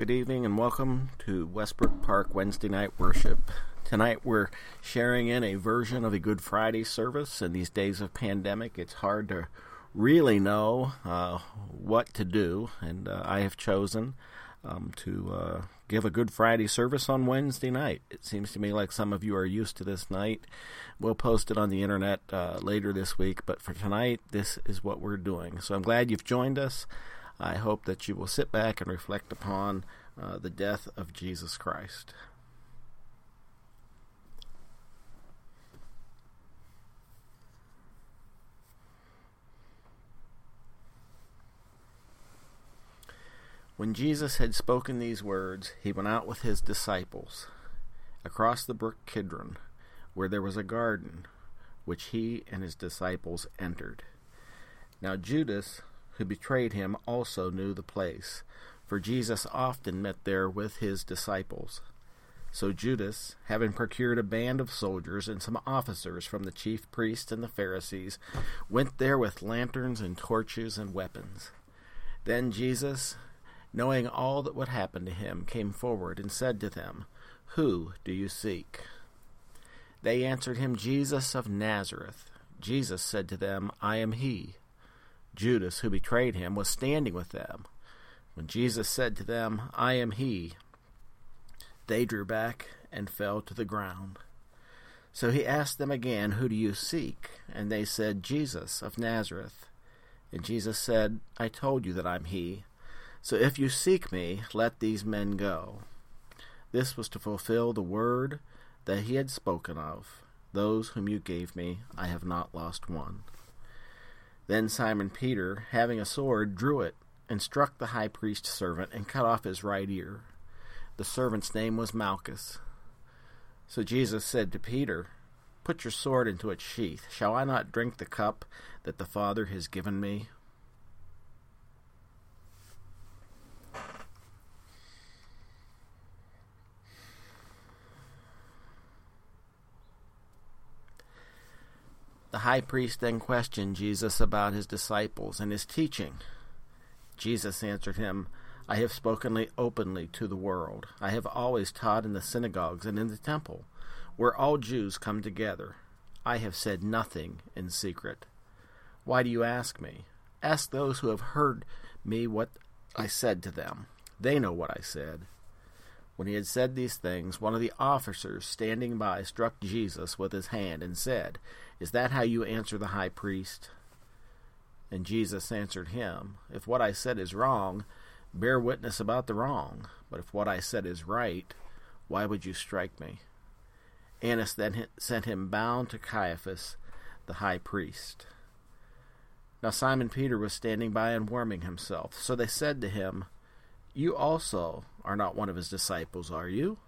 Good evening and welcome to Westbrook Park Wednesday night worship. Tonight we're sharing in a version of a Good Friday service. In these days of pandemic, it's hard to really know uh, what to do, and uh, I have chosen um, to uh, give a Good Friday service on Wednesday night. It seems to me like some of you are used to this night. We'll post it on the internet uh, later this week, but for tonight, this is what we're doing. So I'm glad you've joined us. I hope that you will sit back and reflect upon uh, the death of Jesus Christ. When Jesus had spoken these words, he went out with his disciples across the brook Kidron, where there was a garden, which he and his disciples entered. Now Judas, who betrayed him, also knew the place, for Jesus often met there with his disciples. So Judas, having procured a band of soldiers and some officers from the chief priests and the Pharisees, went there with lanterns and torches and weapons. Then Jesus, knowing all that would happen to him, came forward and said to them, Who do you seek? They answered him, Jesus of Nazareth. Jesus said to them, I am he. Judas, who betrayed him, was standing with them. When Jesus said to them, I am he, they drew back and fell to the ground. So he asked them again, Who do you seek? And they said, Jesus of Nazareth. And Jesus said, I told you that I'm he. So if you seek me, let these men go. This was to fulfill the word that he had spoken of. Those whom you gave me, I have not lost one. Then Simon Peter, having a sword, drew it and struck the high priest's servant and cut off his right ear. The servant's name was Malchus. So Jesus said to Peter, Put your sword into its sheath. Shall I not drink the cup that the Father has given me? The high priest then questioned Jesus about his disciples and his teaching. Jesus answered him, I have spoken openly to the world. I have always taught in the synagogues and in the temple, where all Jews come together. I have said nothing in secret. Why do you ask me? Ask those who have heard me what I said to them. They know what I said. When he had said these things, one of the officers standing by struck Jesus with his hand and said, Is that how you answer the high priest? And Jesus answered him, If what I said is wrong, bear witness about the wrong. But if what I said is right, why would you strike me? Annas then sent him bound to Caiaphas, the high priest. Now Simon Peter was standing by and warming himself. So they said to him, You also are not one of his disciples, are you?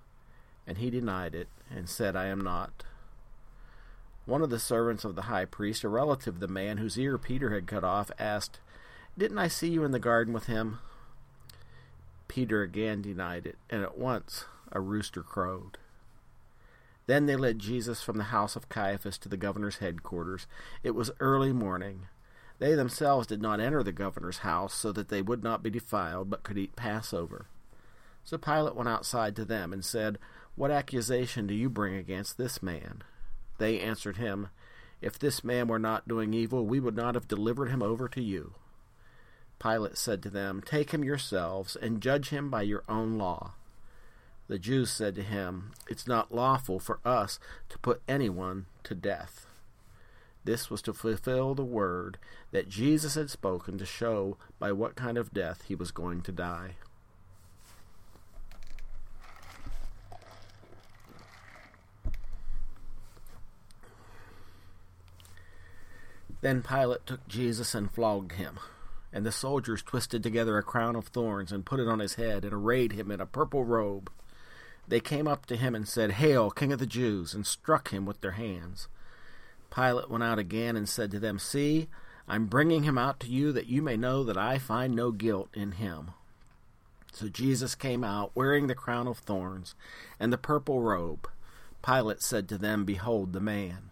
And he denied it, and said, I am not. One of the servants of the high priest, a relative of the man whose ear Peter had cut off, asked, Didn't I see you in the garden with him? Peter again denied it, and at once a rooster crowed. Then they led Jesus from the house of Caiaphas to the governor's headquarters. It was early morning. They themselves did not enter the governor's house, so that they would not be defiled, but could eat Passover. So Pilate went outside to them and said, What accusation do you bring against this man? They answered him, If this man were not doing evil, we would not have delivered him over to you. Pilate said to them, Take him yourselves, and judge him by your own law. The Jews said to him, It's not lawful for us to put anyone to death. This was to fulfill the word that Jesus had spoken to show by what kind of death he was going to die. Then Pilate took Jesus and flogged him. And the soldiers twisted together a crown of thorns and put it on his head and arrayed him in a purple robe. They came up to him and said, Hail, King of the Jews, and struck him with their hands. Pilate went out again and said to them, See, I'm bringing him out to you that you may know that I find no guilt in him. So Jesus came out, wearing the crown of thorns and the purple robe. Pilate said to them, Behold the man.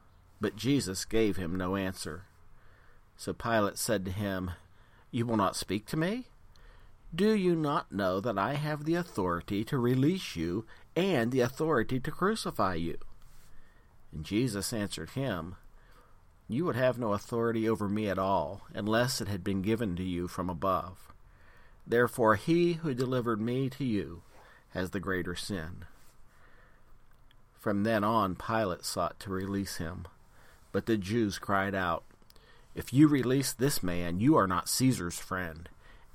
But Jesus gave him no answer. So Pilate said to him, You will not speak to me? Do you not know that I have the authority to release you and the authority to crucify you? And Jesus answered him, You would have no authority over me at all, unless it had been given to you from above. Therefore, he who delivered me to you has the greater sin. From then on, Pilate sought to release him. But the Jews cried out, If you release this man, you are not Caesar's friend.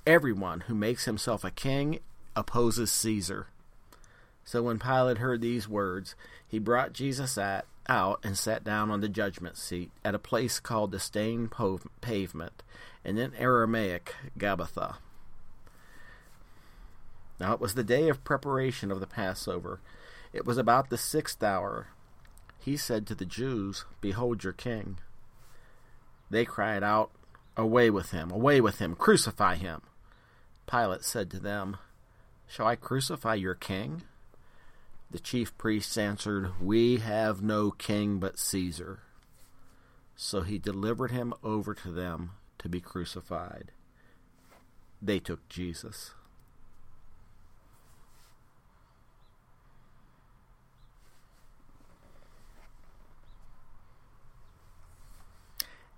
Everyone who makes himself a king opposes Caesar. So when Pilate heard these words, he brought Jesus out and sat down on the judgment seat at a place called the Stone Pavement, and in Aramaic, Gabbatha. Now it was the day of preparation of the Passover. It was about the sixth hour. He said to the Jews, Behold your king. They cried out, Away with him, away with him, crucify him. Pilate said to them, Shall I crucify your king? The chief priests answered, We have no king but Caesar. So he delivered him over to them to be crucified. They took Jesus.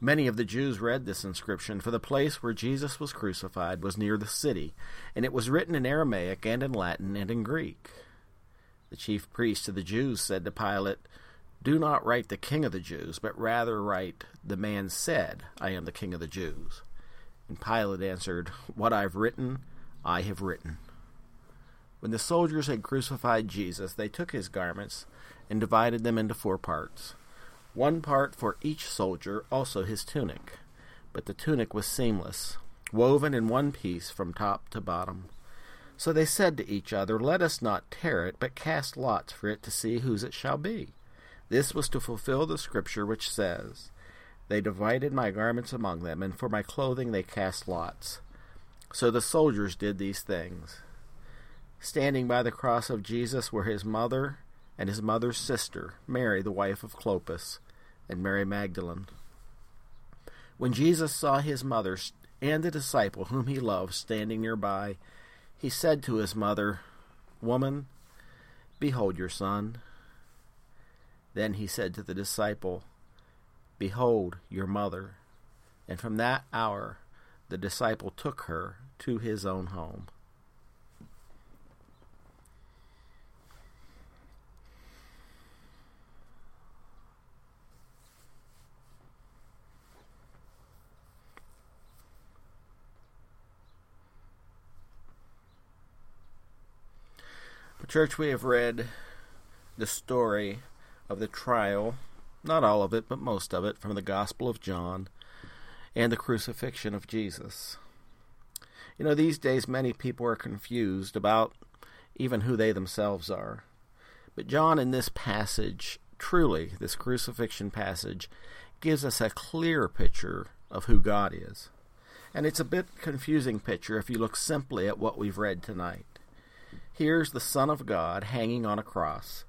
Many of the Jews read this inscription, for the place where Jesus was crucified was near the city, and it was written in Aramaic and in Latin and in Greek. The chief priests of the Jews said to Pilate, Do not write the King of the Jews, but rather write, The man said, I am the King of the Jews. And Pilate answered, What I've written, I have written. When the soldiers had crucified Jesus, they took his garments and divided them into four parts one part for each soldier, also his tunic. But the tunic was seamless, woven in one piece from top to bottom. So they said to each other, Let us not tear it, but cast lots for it to see whose it shall be. This was to fulfill the scripture which says, They divided my garments among them, and for my clothing they cast lots. So the soldiers did these things. Standing by the cross of Jesus were his mother and his mother's sister, Mary, the wife of Clopas, and Mary Magdalene. When Jesus saw his mother and the disciple whom he loved standing nearby, he said to his mother, Woman, behold your son. Then he said to the disciple, Behold your mother. And from that hour the disciple took her to his own home. Church, we have read the story of the trial, not all of it, but most of it, from the Gospel of John and the crucifixion of Jesus. You know, these days many people are confused about even who they themselves are. But John, in this passage, truly, this crucifixion passage, gives us a clear picture of who God is. And it's a bit confusing picture if you look simply at what we've read tonight. Here's the Son of God hanging on a cross.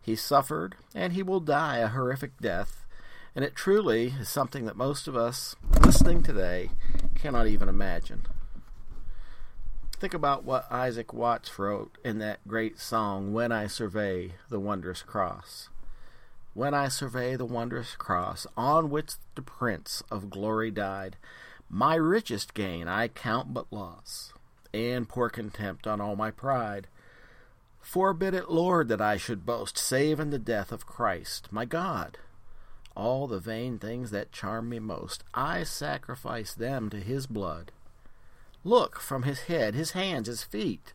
He suffered, and he will die a horrific death, and it truly is something that most of us listening today cannot even imagine. Think about what Isaac Watts wrote in that great song, When I Survey the Wondrous Cross. When I survey the wondrous cross on which the Prince of Glory died, my richest gain I count but loss and pour contempt on all my pride. Forbid it, Lord, that I should boast, save in the death of Christ, my God. All the vain things that charm me most, I sacrifice them to his blood. Look, from his head, his hands, his feet,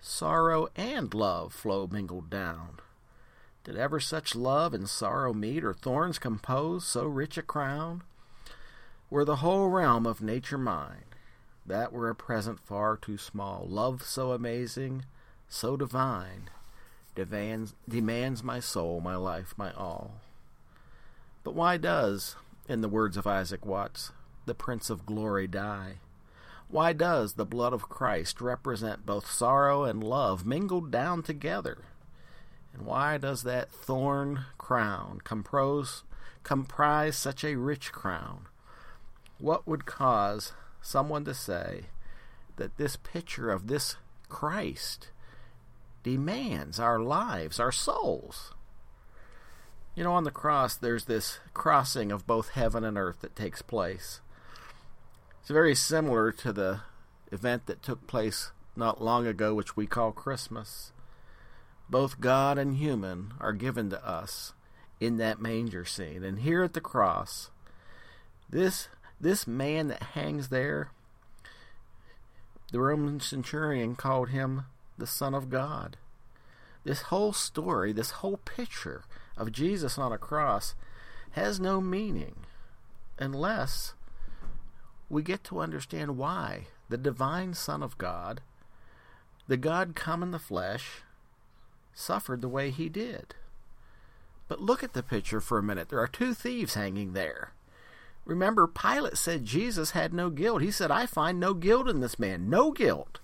sorrow and love flow mingled down. Did ever such love and sorrow meet, or thorns compose so rich a crown? Were the whole realm of nature mine, that were a present far too small. Love so amazing, so divine, demands, demands my soul, my life, my all. But why does, in the words of Isaac Watts, the Prince of Glory die? Why does the blood of Christ represent both sorrow and love mingled down together? And why does that thorn crown compose, comprise such a rich crown? What would cause someone to say that this picture of this Christ demands our lives, our souls? You know, on the cross, there's this crossing of both heaven and earth that takes place. It's very similar to the event that took place not long ago, which we call Christmas. Both God and human are given to us in that manger scene. And here at the cross, this this man that hangs there, the Roman centurion called him the Son of God. This whole story, this whole picture of Jesus on a cross has no meaning unless we get to understand why the divine Son of God, the God come in the flesh, suffered the way he did. But look at the picture for a minute. There are two thieves hanging there. Remember, Pilate said Jesus had no guilt. He said, I find no guilt in this man. No guilt.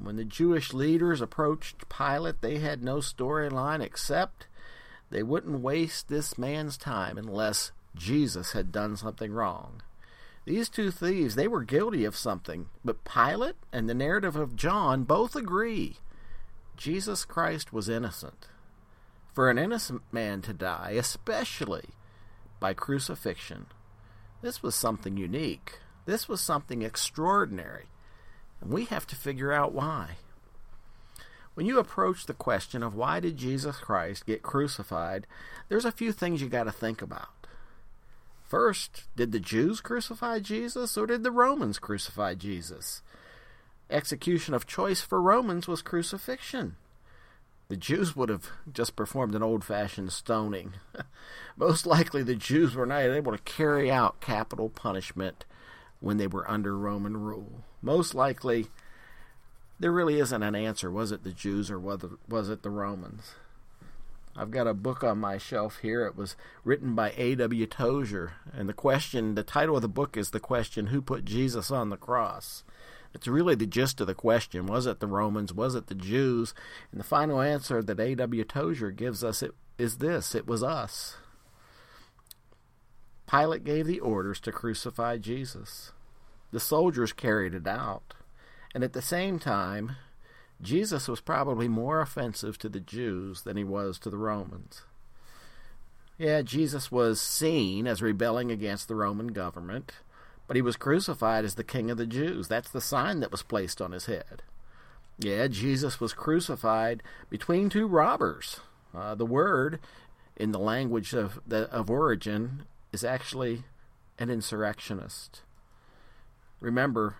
When the Jewish leaders approached Pilate, they had no storyline except they wouldn't waste this man's time unless Jesus had done something wrong. These two thieves, they were guilty of something, but Pilate and the narrative of John both agree Jesus Christ was innocent. For an innocent man to die, especially by crucifixion, this was something unique. This was something extraordinary. And we have to figure out why. When you approach the question of why did Jesus Christ get crucified, there's a few things you got to think about. First, did the Jews crucify Jesus or did the Romans crucify Jesus? Execution of choice for Romans was crucifixion. The Jews would have just performed an old fashioned stoning. Most likely, the Jews were not able to carry out capital punishment when they were under Roman rule. Most likely, there really isn't an answer. Was it the Jews or was it the Romans? I've got a book on my shelf here. It was written by A.W. Tozer. And the question, the title of the book is the question, Who Put Jesus on the Cross? It's really the gist of the question. Was it the Romans? Was it the Jews? And the final answer that A.W. Tozer gives us it, is this it was us. Pilate gave the orders to crucify Jesus. The soldiers carried it out. And at the same time, Jesus was probably more offensive to the Jews than he was to the Romans. Yeah, Jesus was seen as rebelling against the Roman government, but he was crucified as the King of the Jews. That's the sign that was placed on his head. Yeah, Jesus was crucified between two robbers. Uh, the word in the language of, the, of origin is actually an insurrectionist. Remember,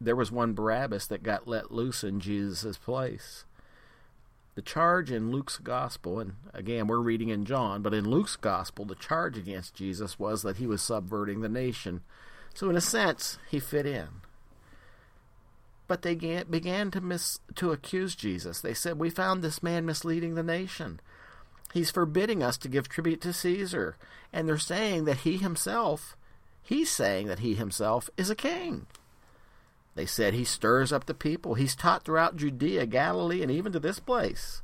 there was one Barabbas that got let loose in Jesus' place. The charge in Luke's gospel, and again we're reading in John, but in Luke's gospel, the charge against Jesus was that he was subverting the nation. So, in a sense, he fit in. But they began to mis- to accuse Jesus. They said, "We found this man misleading the nation. He's forbidding us to give tribute to Caesar." And they're saying that he himself, he's saying that he himself is a king. They said he stirs up the people. He's taught throughout Judea, Galilee, and even to this place.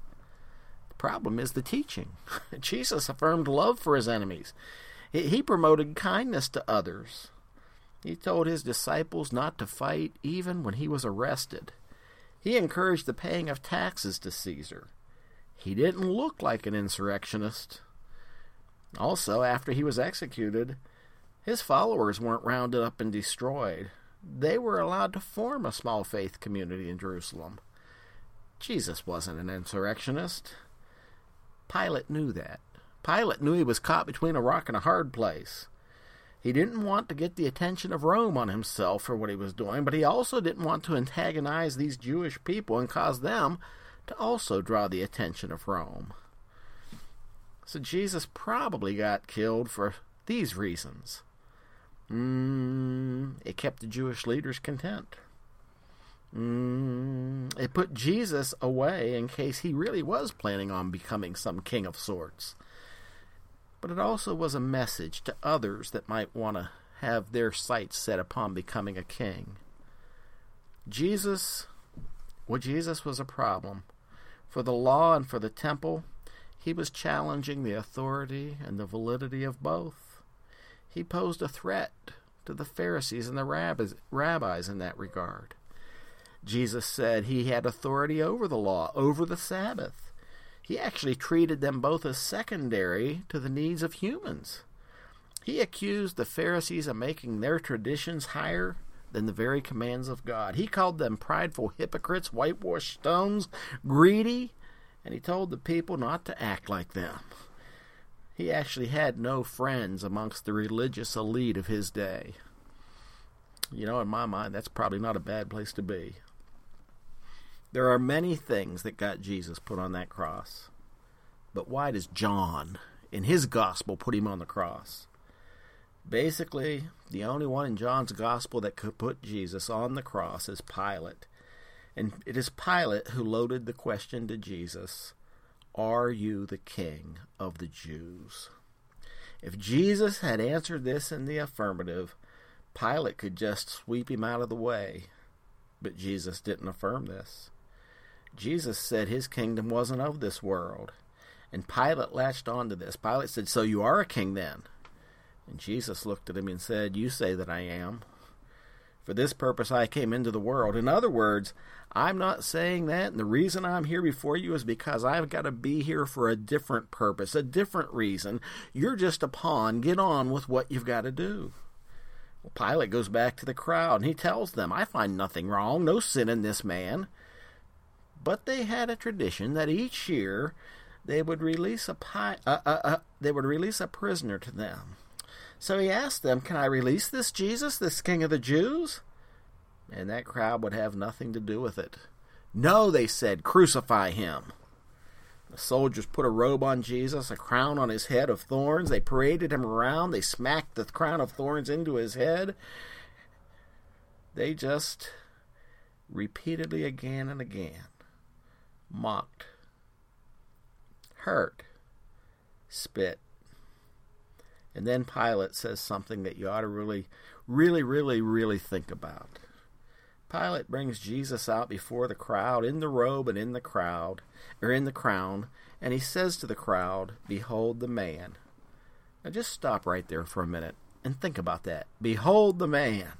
The problem is the teaching. Jesus affirmed love for his enemies. He promoted kindness to others. He told his disciples not to fight even when he was arrested. He encouraged the paying of taxes to Caesar. He didn't look like an insurrectionist. Also, after he was executed, his followers weren't rounded up and destroyed they were allowed to form a small faith community in Jerusalem. Jesus wasn't an insurrectionist. Pilate knew that. Pilate knew he was caught between a rock and a hard place. He didn't want to get the attention of Rome on himself for what he was doing, but he also didn't want to antagonize these Jewish people and cause them to also draw the attention of Rome. So Jesus probably got killed for these reasons. Mm, it kept the Jewish leaders content. Mm, it put Jesus away in case he really was planning on becoming some king of sorts but it also was a message to others that might want to have their sights set upon becoming a king. Jesus, well, Jesus was a problem. For the law and for the temple, he was challenging the authority and the validity of both. He posed a threat to the Pharisees and the rabbis, rabbis in that regard. Jesus said he had authority over the law, over the Sabbath he actually treated them both as secondary to the needs of humans. He accused the Pharisees of making their traditions higher than the very commands of God. He called them prideful hypocrites, whitewashed stones, greedy, and he told the people not to act like them. He actually had no friends amongst the religious elite of his day. You know, in my mind, that's probably not a bad place to be. There are many things that got Jesus put on that cross. But why does John, in his gospel, put him on the cross? Basically, the only one in John's gospel that could put Jesus on the cross is Pilate. And it is Pilate who loaded the question to Jesus Are you the king of the Jews? If Jesus had answered this in the affirmative, Pilate could just sweep him out of the way. But Jesus didn't affirm this. Jesus said his kingdom wasn't of this world. And Pilate latched onto this. Pilate said, So you are a king then? And Jesus looked at him and said, You say that I am. For this purpose I came into the world. In other words, I'm not saying that, and the reason I'm here before you is because I've got to be here for a different purpose, a different reason. You're just a pawn. Get on with what you've got to do. Well, Pilate goes back to the crowd and he tells them, I find nothing wrong, no sin in this man. But they had a tradition that each year they would release a pi- uh, uh, uh, they would release a prisoner to them. So he asked them, "Can I release this Jesus, this King of the Jews?" And that crowd would have nothing to do with it. No, they said, "Crucify him." The soldiers put a robe on Jesus, a crown on his head of thorns. They paraded him around. They smacked the crown of thorns into his head. They just repeatedly again and again mocked, hurt, spit. And then Pilate says something that you ought to really, really, really, really think about. Pilate brings Jesus out before the crowd, in the robe and in the crowd, or in the crown, and he says to the crowd, Behold the man. Now just stop right there for a minute and think about that. Behold the man.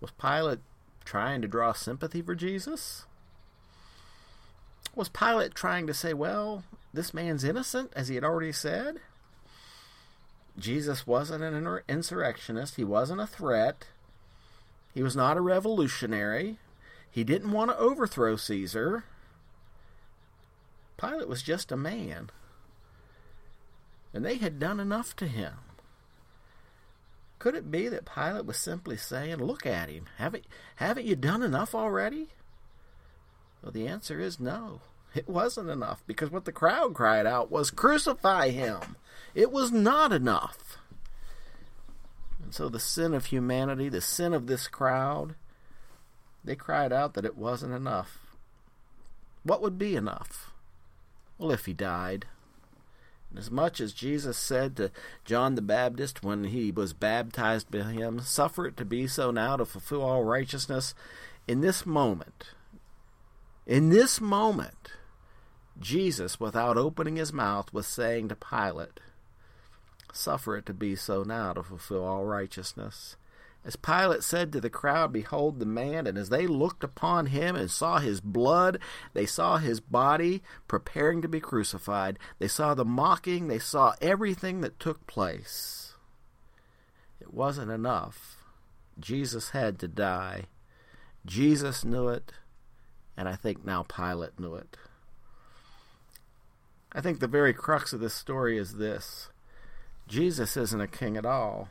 Was Pilate trying to draw sympathy for Jesus? Was Pilate trying to say, well, this man's innocent, as he had already said? Jesus wasn't an insurrectionist. He wasn't a threat. He was not a revolutionary. He didn't want to overthrow Caesar. Pilate was just a man. And they had done enough to him. Could it be that Pilate was simply saying, Look at him. Haven't, haven't you done enough already? Well, the answer is no. It wasn't enough because what the crowd cried out was, Crucify him! It was not enough. And so the sin of humanity, the sin of this crowd, they cried out that it wasn't enough. What would be enough? Well, if he died. And as much as Jesus said to John the Baptist when he was baptized by him, Suffer it to be so now to fulfill all righteousness, in this moment, in this moment, Jesus, without opening his mouth, was saying to Pilate, Suffer it to be so now to fulfill all righteousness. As Pilate said to the crowd, Behold the man, and as they looked upon him and saw his blood, they saw his body preparing to be crucified. They saw the mocking, they saw everything that took place. It wasn't enough. Jesus had to die. Jesus knew it. And I think now Pilate knew it. I think the very crux of this story is this Jesus isn't a king at all.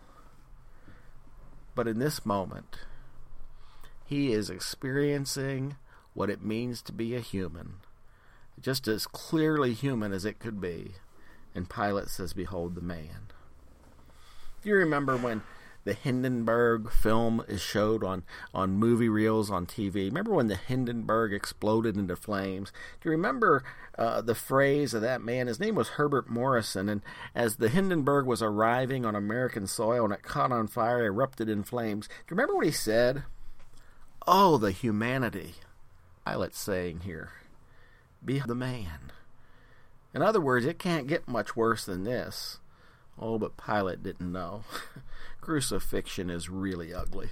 But in this moment, he is experiencing what it means to be a human, just as clearly human as it could be. And Pilate says, Behold the man. Do you remember when the Hindenburg film is showed on, on movie reels on TV. Remember when the Hindenburg exploded into flames? Do you remember uh, the phrase of that man? His name was Herbert Morrison, and as the Hindenburg was arriving on American soil and it caught on fire, erupted in flames. Do you remember what he said? Oh, the humanity. Pilate's saying here, be the man. In other words, it can't get much worse than this. Oh, but Pilate didn't know. Crucifixion is really ugly.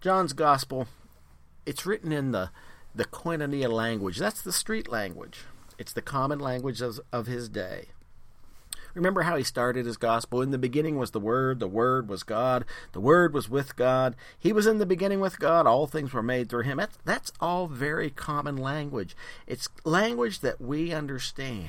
John's Gospel, it's written in the, the koinonia language. That's the street language. It's the common language of, of his day. Remember how he started his gospel? In the beginning was the Word, the Word was God, the Word was with God, He was in the beginning with God, all things were made through Him. That's, that's all very common language. It's language that we understand.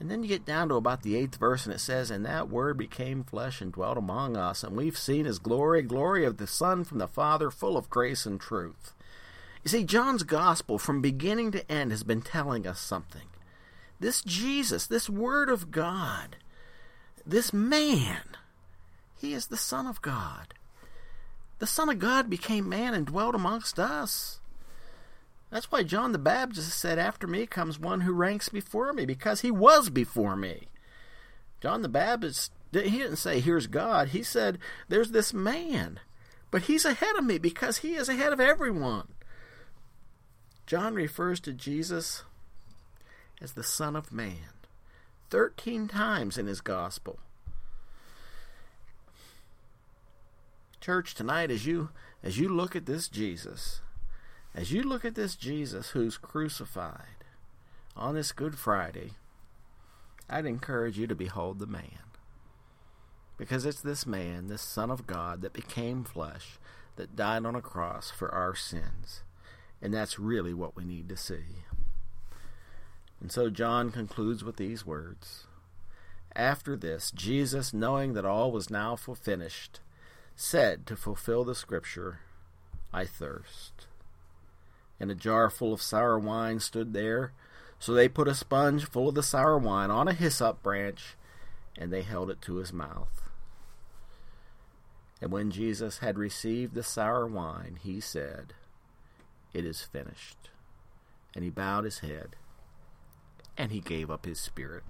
And then you get down to about the eighth verse, and it says, And that word became flesh and dwelt among us, and we've seen his glory, glory of the Son from the Father, full of grace and truth. You see, John's gospel, from beginning to end, has been telling us something. This Jesus, this Word of God, this man, he is the Son of God. The Son of God became man and dwelt amongst us. That's why John the Baptist said, After me comes one who ranks before me, because he was before me. John the Baptist, he didn't say, Here's God. He said, There's this man. But he's ahead of me because he is ahead of everyone. John refers to Jesus as the Son of Man 13 times in his gospel. Church, tonight as you as you look at this Jesus, as you look at this Jesus who's crucified on this Good Friday, I'd encourage you to behold the man. Because it's this man, this Son of God, that became flesh, that died on a cross for our sins. And that's really what we need to see. And so John concludes with these words After this, Jesus, knowing that all was now finished, said to fulfill the scripture, I thirst and a jar full of sour wine stood there. So they put a sponge full of the sour wine on a hyssop branch, and they held it to his mouth. And when Jesus had received the sour wine, he said, It is finished. And he bowed his head, and he gave up his spirit.